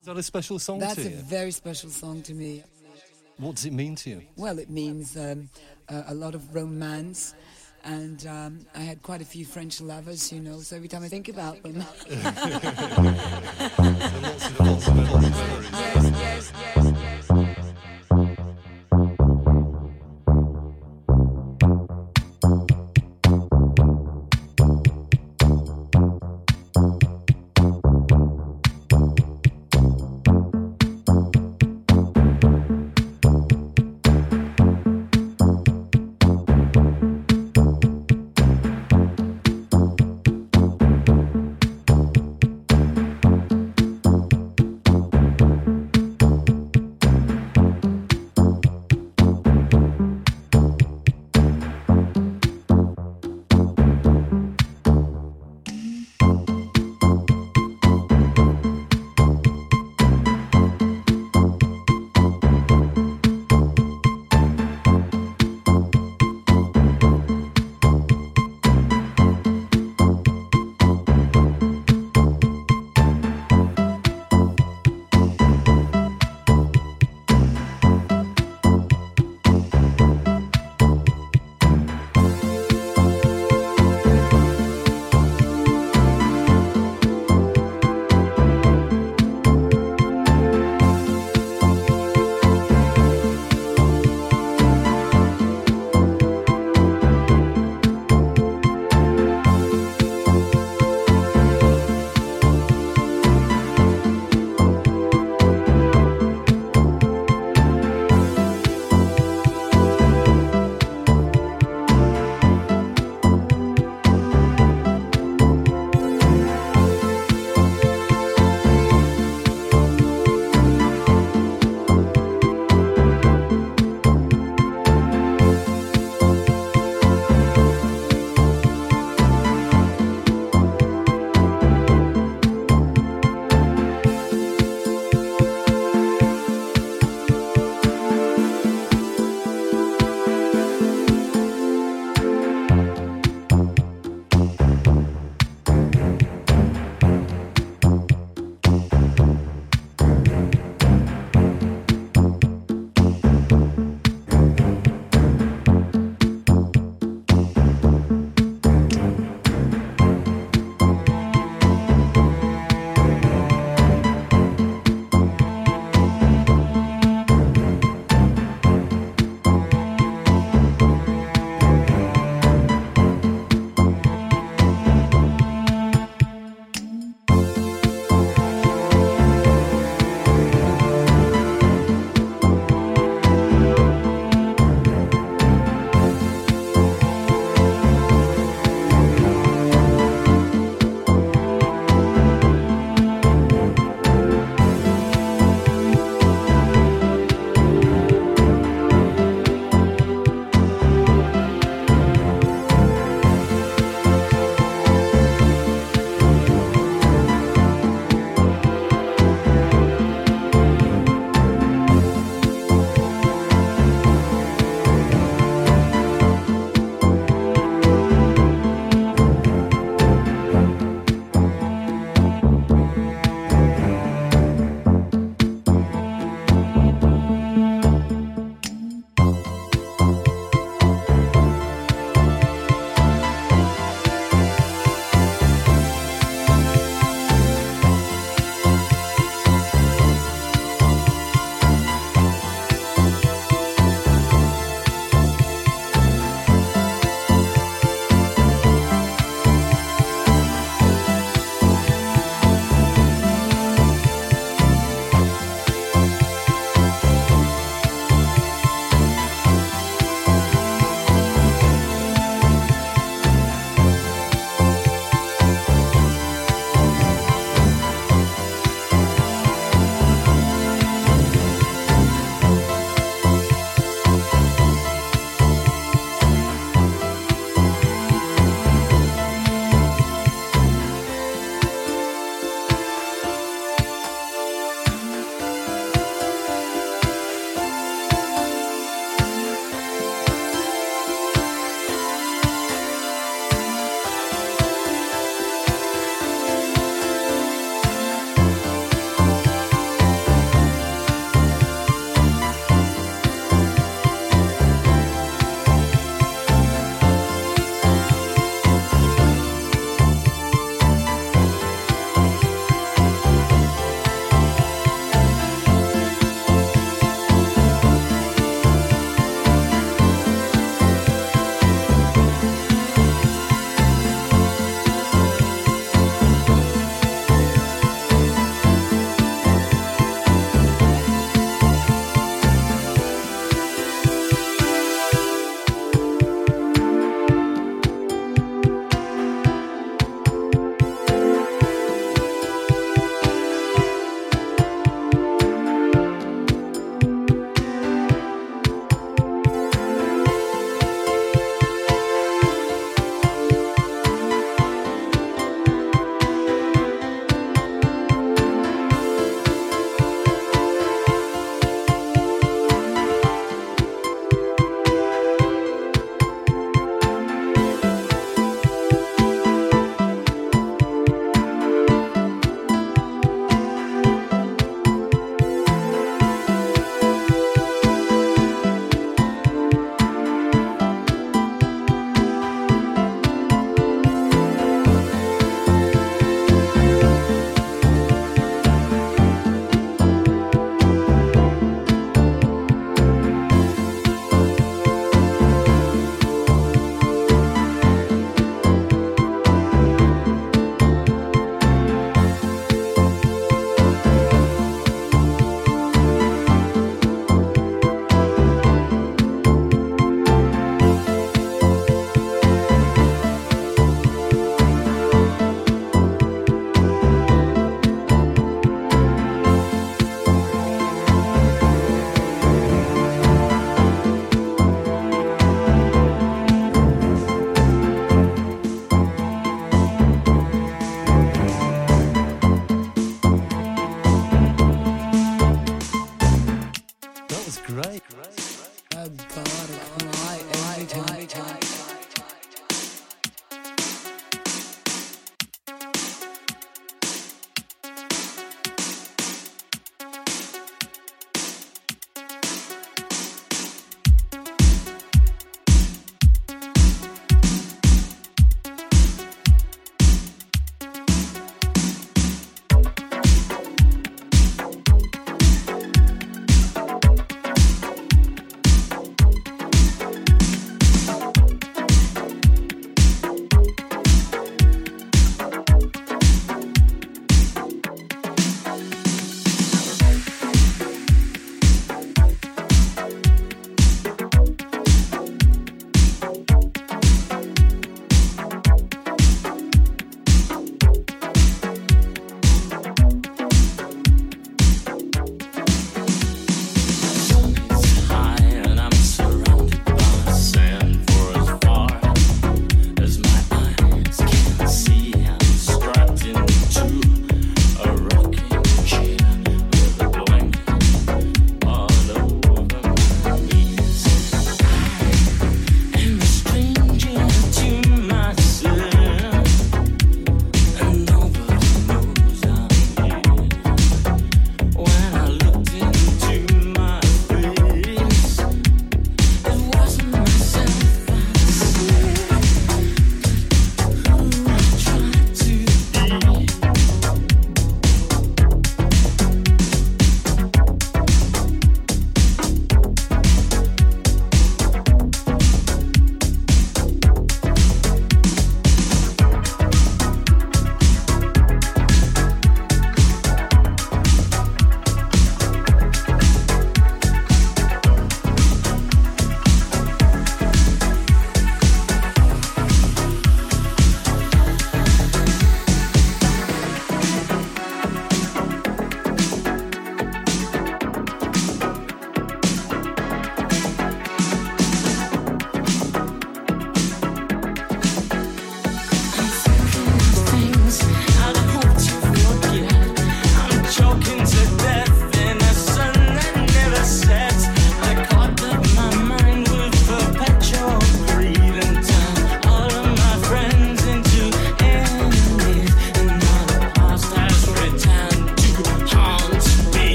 Is that a special song That's to a very special song to me. What does it mean to you? Well, it means um, a, a lot of romance. And um, I had quite a few French lovers, you know, so every time I think about them. yes, yes, yes, yes.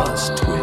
us to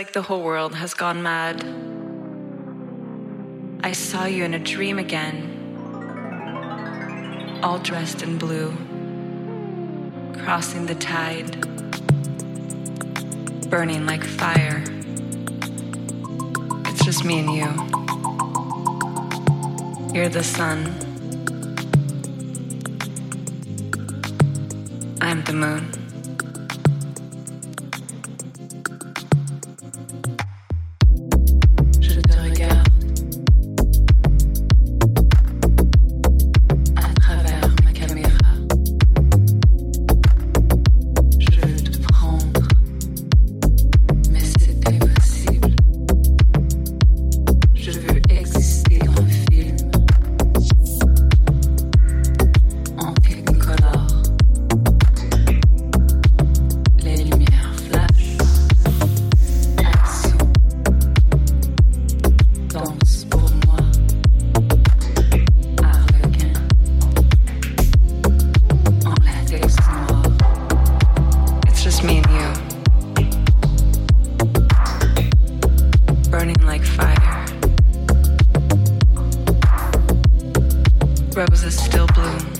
like the whole world has gone mad. I saw you in a dream again, all dressed in blue, crossing the tide, burning like fire. It's just me and you. You're the sun. burning like fire. Roses still bloom.